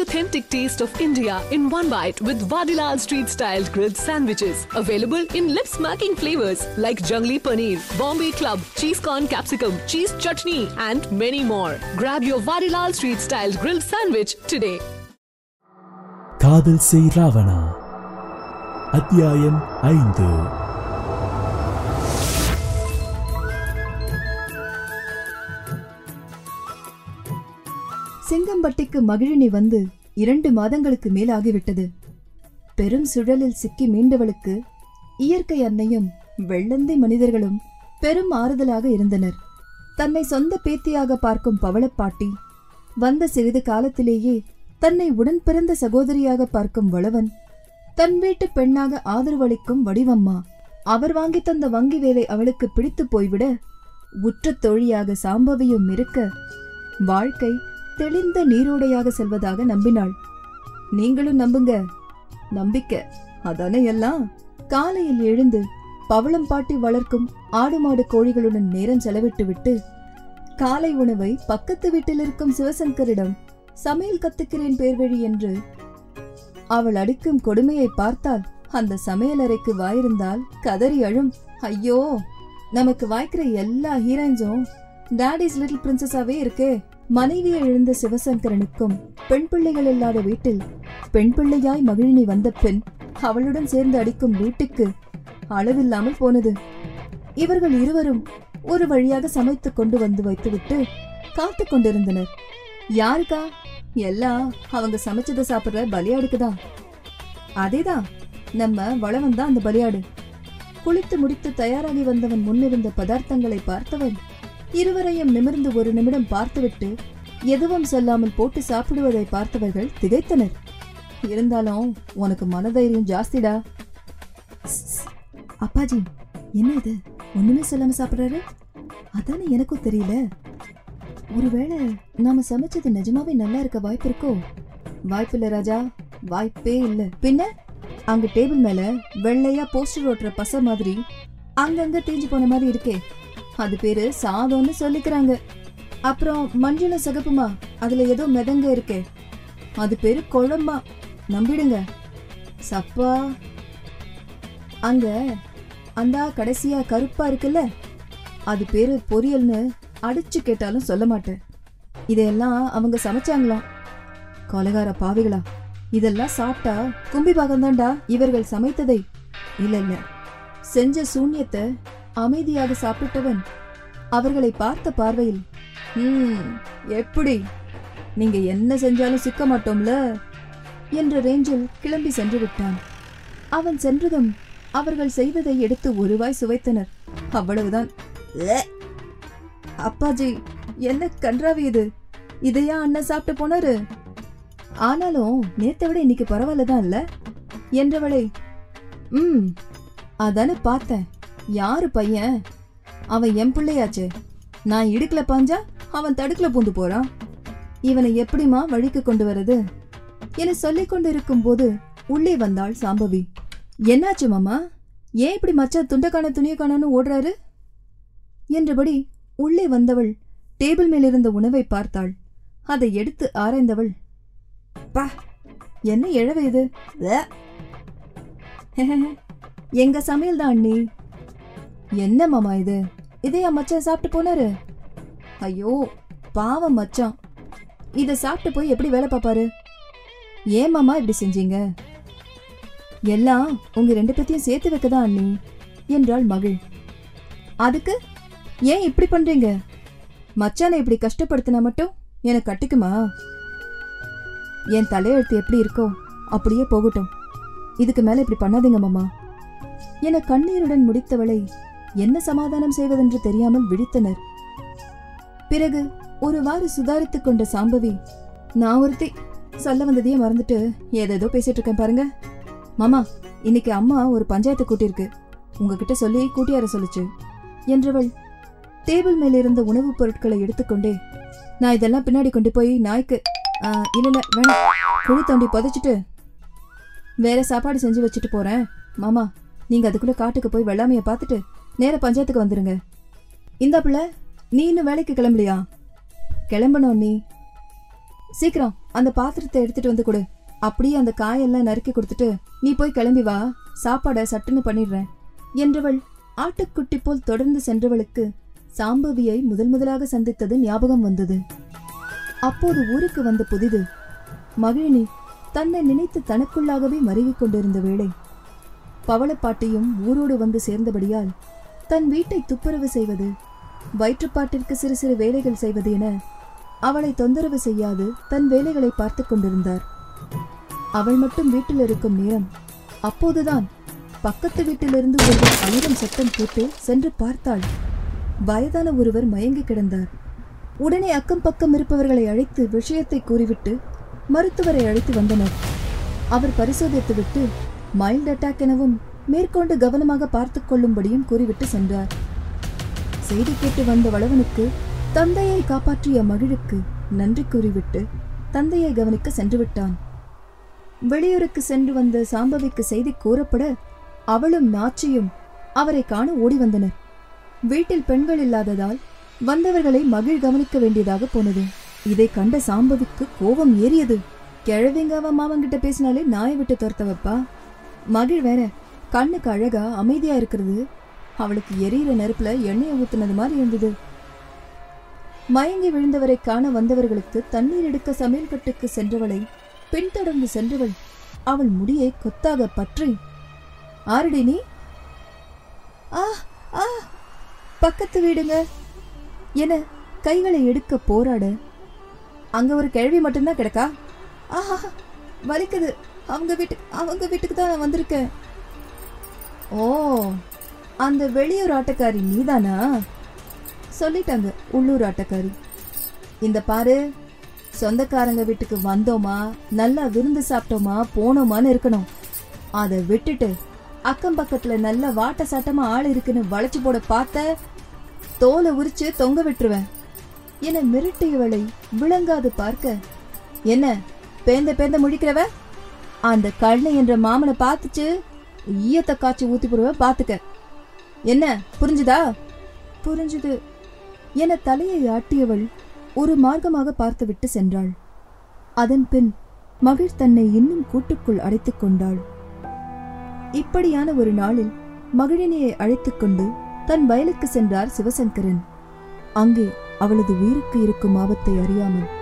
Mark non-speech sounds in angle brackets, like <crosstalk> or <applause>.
authentic taste of India in one bite with Vadilal Street Style grilled sandwiches. Available in lip smacking flavors like Jungli Paneer, Bombay Club, Cheese Corn Capsicum, Cheese Chutney, and many more. Grab your Vadilal Street Style grilled sandwich today. காதல் செய் ராவணா அத்தியாயம் ஐந்து செங்கம்பட்டிக்கு மகிழினி வந்து இரண்டு மாதங்களுக்கு மேலாகிவிட்டது. பெரும் சுழலில் சிக்கி மீண்டவளுக்கு இயற்கை அன்னையும் வெள்ளந்தை மனிதர்களும் பெரும் ஆறுதலாக இருந்தனர். தன்னை சொந்த பேத்தியாக பார்க்கும் பவளப்பாட்டி வந்த சிறிது காலத்திலேயே தன்னை உடன் பிறந்த சகோதரியாக பார்க்கும் வளவன் தன் வீட்டு பெண்ணாக ஆதரவளிக்கும் வடிவம்மா. அவர் வாங்கி தந்த வங்கி வேலை அவளுக்கு பிடித்து போய்விட உற்ற தோழியாக சாம்பவியும் இருக்க வாழ்க்கை தெளிந்த நீரோடையாக செல்வதாக நம்பினாள். நீங்களும் நம்புங்க. நம்பிக்கை. அதானே எல்லாம். காலையில் எழுந்து பவளம் பாட்டி வளர்க்கும் ஆடு மாடு கோழிகளுடன் நேரம் செலவிட்டு விட்டு காலை உணவை பக்கத்து வீட்டில் இருக்கும் சிவசங்கரிடம் சமையல் கத்துக்கிறேன் பேர்வழி என்று அவள் அடிக்கும் கொடுமையை பார்த்தால் அந்த சமையலறைக்கு வாயிருந்தால் கதறி அழும். ஐயோ நமக்கு வாய்க்கிற எல்லா ஹீரோயின்ஸும் டேடிஸ் லிட்டில் பிரின்சஸாவே இருக்கே. மனைவியை இழந்த சிவசங்கரனுக்கும் பெண் பிள்ளைகள் இல்லாத வீட்டில் பெண் பிள்ளையாய் மகிழினி வந்த பின் அவளுடன் சேர்ந்து அடிக்கும் வீட்டுக்கு அளவில்லாமல் போனது. இவர்கள் இருவரும் ஒரு வழியாக சமைத்து கொண்டு வந்து வைத்துவிட்டு காத்து கொண்டிருந்தனர். யாருக்கா? எல்லாம் அவங்க சமைச்சதை சாப்பிடுற பலியாடுக்குதான் அதேதான் நம்ம வளவன் தான் அந்த பலியாடு. குளித்து முடித்து தயாராகி வந்தவன் முன்னிருந்த பதார்த்தங்களை பார்த்தவன் இருவரையும் நிமிர்ந்து ஒரு நிமிடம் பார்த்துவிட்டு எதுவும் சொல்லாமல் போட்டு சாப்பிடுவதை பார்த்தவர்கள் திகைத்தனர். இருந்தாலும் உனக்கு மனதைரியம் ஜாஸ்திடா? அப்பாஜி என்ன இது? ஒண்ணுமே சொல்லாம சாப்பிடுறாரு? அதானே எனக்கும் தெரியல. ஒருவேளை நாம சமைச்சது நிஜமாவே நல்லா இருக்க வாய்ப்பு இருக்கோ? வாய்ப்பு இல்ல ராஜா வாய்ப்பே இல்ல. பின்ன? அங்க டேபிள் மேல வெள்ளையா போஸ்டர் ஓட்டுற பச மாதிரி அங்கங்க தேஞ்சு போன மாதிரி இருக்கே. அது பேரு சாதம்னு சொல்லிக்கிறாங்க. அப்புறம் மஞ்சள சகப்புமா? அதுல ஏதோ மிதங்க இருக்கே. அது பேரு குழம்பா. நம்பிடுங்க. சப்பா. அங்க அந்தா கடைசியா கருப்பா இருக்குல்ல? அது பேரு பொரியல்னு அடிச்சு கேட்டாலும் சொல்ல மாட்டேன். இதையெல்லாம் அவங்க சமைச்சாங்களாம். கொலகார பாவிகளா. இதெல்லாம் சாப்பிட்டா கும்பி பாகம் தான்டா இவர்கள் சமைத்ததை. இல்ல இல்ல. செஞ்ச சூன்யத்தை அமைதியாக சாப்பிட்டவன் அவர்களை பார்த்த பார்வையில் "ம், எப்படி? நீங்க என்ன செஞ்சாலும் சிக்க மாட்டோம்ல? என்ற ரேஞ்சில் கிளம்பி சென்று விட்டான். அவன் சென்றதும் அவர்கள் செய்ததை எடுத்து ஒருவாய் சுவைத்தனர். அவ்வளவுதான். அப்பாஜி என்ன கன்றாவி இது? இதையா அண்ணன் சாப்பிட்டு போனாரு? ஆனாலும் நேத்தை விட இன்னைக்கு பரவாயில்லதான் இல்ல? என்றவளை ம் அதானே பார்த்தேன். யாரு பையன்? அவன் என் பிள்ளையாச்சே. நான் இடுக்கல பாஞ்சா அவன் தடுக்கல பூந்து போறான். இவனை எப்படிமா வழிக்கு கொண்டு வரது என சொல்லிக் கொண்டிருக்கும் போது உள்ளே வந்தாள் சாம்பவி. என்னாச்சு மாமா? ஏன் இப்படி மச்சான் துண்டக்கான துணியை காணன்னு ஓடுறாரு? என்றபடி உள்ளே வந்தவள் டேபிள் மேலிருந்த உணவை பார்த்தாள். அதை எடுத்து ஆராய்ந்தவள் பா என்ன இழவு இது? <laughs> எங்க சமையல் தான் அண்ணி. என்ன மாமா இது? இதையா மச்சான் சாப்பிட்டு போனாரு? ஐயோ பாவம் மச்சான். இதை சாப்பிட்டு போய் எப்படி வேலை பார்ப்பாரு? ஏன் மாமா இப்படி செஞ்சீங்க? எல்லாம் உங்க ரெண்டு பேத்தையும் சேர்த்து வைக்கதான் அண்ணி? என்றாள் மகிழ் அதுக்கு ஏன் இப்படி பண்றீங்க? மச்சானை இப்படி கஷ்டப்படுத்தினா மட்டும் எனக்கு கட்டுக்குமா? என் தலையெழுத்து எப்படி இருக்கோ அப்படியே போகட்டும். இதுக்கு மேல இப்படி பண்ணாதீங்க மாமா. என கண்ணீருடன் முடித்தவளை என்ன சமாதானம் செய்வதென்று தெரியாமல் விழித்தனர். பிறகு ஒருவாறு சுதாரித்துக் கொண்ட சாம்பவி நான் ஒருத்தி. சொல்ல வந்ததையே மறந்துட்டு ஏதேதோ பேசிட்டு இருக்கேன் பாருங்க. மாமா இன்னைக்கு அம்மா ஒரு பஞ்சாயத்து கூட்டியிருக்கு. உங்ககிட்ட சொல்லி கூட்டியார சொல்லுச்சு. என்றவள் டேபிள் மேல இருந்த உணவுப் பொருட்களை எடுத்துக்கொண்டே நான் இதெல்லாம் பின்னாடி கொண்டு போய் நாய்க்கு இல்ல இல்ல வேணாம். குழி தோண்டி புதைச்சிட்டு வேற சாப்பாடு செஞ்சு வச்சுட்டு போறேன். மாமா நீங்க அதுக்குள்ள காட்டுக்கு போய் வெள்ளாமைய பார்த்துட்டு நேர பஞ்சாயத்துக்கு வந்துருங்க. இந்த பிள்ளை நீ இன்னும் வேலைக்கு கிளம்பலையா? கிளம்பணும் நீ சீக்கிரம் அந்த பாத்திரத்தை எடுத்துட்டு வந்து கொடு. அப்படியே அந்த காயெல்லாம் நறுக்கி கொடுத்துட்டு நீ போய் கிளம்பி வா. சாப்பாடை சட்டுன்னு பண்ணிடுறேன். என்றவள் ஆட்டுக்குட்டி போல் தொடர்ந்து சென்றவளுக்கு சாம்பவியை முதல் முதலாக சந்தித்தது ஞாபகம் வந்தது. அப்போது ஊருக்கு வந்த புதிது மகிழினி தன்னை நினைத்து தனக்குள்ளாகவே மருகிக் கொண்டிருந்த வேளை பவளப்பாட்டியும் ஊரோடு வந்து சேர்ந்தபடியால் தன் வீட்டை துப்புரவு செய்வது வயிற்றுப்பாட்டிற்கு சிறு சிறு வேலைகள் செய்வது என அவளை தொந்தரவு செய்யாது தன் வேலைகளை பார்த்து கொண்டிருந்தார். அவள் மட்டும் வீட்டில் இருக்கும் நேரம் அப்போதுதான் பக்கத்து வீட்டிலிருந்து ஒரு அமிரம் சத்தம் கேட்டு சென்று பார்த்தாள். வயதான ஒருவர் மயங்கி கிடந்தார். உடனே அக்கம் பக்கம் இருப்பவர்களை அழைத்து விஷயத்தை கூறிவிட்டு மருத்துவரை அழைத்து வந்தனர். அவர் பரிசோதித்துவிட்டு மைல்டு அட்டாக் எனவும் மேற்கொண்டு கவனமாக பார்த்துக் கொள்ளும்படியும் கூறிவிட்டு சென்றார். செய்தி கேட்டு வந்த வளவனுக்கு தந்தையை காப்பாற்றிய மகிழுக்கு நன்றி கூறிவிட்டு தந்தையை கவனிக்க சென்று விட்டான். வெளியூருக்கு சென்று வந்த சாம்பவிக்கு செய்தி கூறப்பட அவளும் நாச்சியும் அவரை காண ஓடி வந்தனர். வீட்டில் பெண்கள் இல்லாததால் வந்தவர்களை மகிழ் கவனிக்க வேண்டியதாக போனது. இதை கண்ட சாம்பவிக்கு கோபம் ஏறியது. கிழவிங்க அவன் மாமன்கிட்ட பேசினாலே நாயை விட்டு துரத்தவப்பா? மகிழ் வேற கண்ணுக்கு அழகா அமைதியா இருக்கிறது. அவளுக்கு எரியிற நெருப்புல எண்ணெயை ஊத்துனது மாதிரி இருந்தது. மயங்கி விழுந்தவரை காண வந்தவர்களுக்கு தண்ணீர் எடுக்க சமையல் கட்டுக்கு சென்றவளை பின்தொடர்ந்து சென்றவள் அவள் முடியை கொத்தாக பற்றி ஆரடி நீ? ஆ ஆ பக்கத்து வீடுங்க. என கைகளை எடுக்க போராட அங்க ஒரு கிழவி மட்டும்தான் கிடக்கா? ஆஹா வலிக்குது. அவங்க வீட்டுக்கு அவங்க வீட்டுக்கு தான் நான் வந்திருக்கேன். ஓ அந்த வெளியூர் ஆட்டக்காரி நீதானா? சொல்லிட்டாங்க உள்ளூர் ஆட்டக்காரி. இந்த பாரு சொந்தக்காரங்க வீட்டுக்கு வந்தோமா நல்லா விருந்து சாப்பிட்டோமா போனோமான்னு இருக்கணும். அதை விட்டுட்டு அக்கம் பக்கத்துல நல்ல வாட்ட சாட்டமா ஆள் இருக்குன்னு வளைச்சு போட பார்த்த தோலை உரிச்சு தொங்க விட்டுருவேன். என மிரட்டியவளை விளங்காது பார்க்க. என்ன பேந்த பேந்த முடிக்கிறவ அந்த கண்ணு என்ற மாமனை பார்த்துச்சு ஈயத்தை காய்ச்சி ஊத்தி போடுவேன் பாத்துக்க. என்ன புரிஞ்சுதா? புரிஞ்சுது. என தலையை ஆட்டியவள் ஒரு மார்க்கமாக பார்த்துவிட்டு சென்றாள். அதன் பின் மகிழ் தன்னை இன்னும் கூட்டுக்குள் அடைத்துக் கொண்டாள். இப்படியான ஒரு நாளில் மகிழினியை அழைத்துக் கொண்டு தன் வயலுக்கு சென்றார் சிவசங்கரன். அங்கே அவளது உயிருக்கு இருக்கும் ஆபத்தை அறியாமல்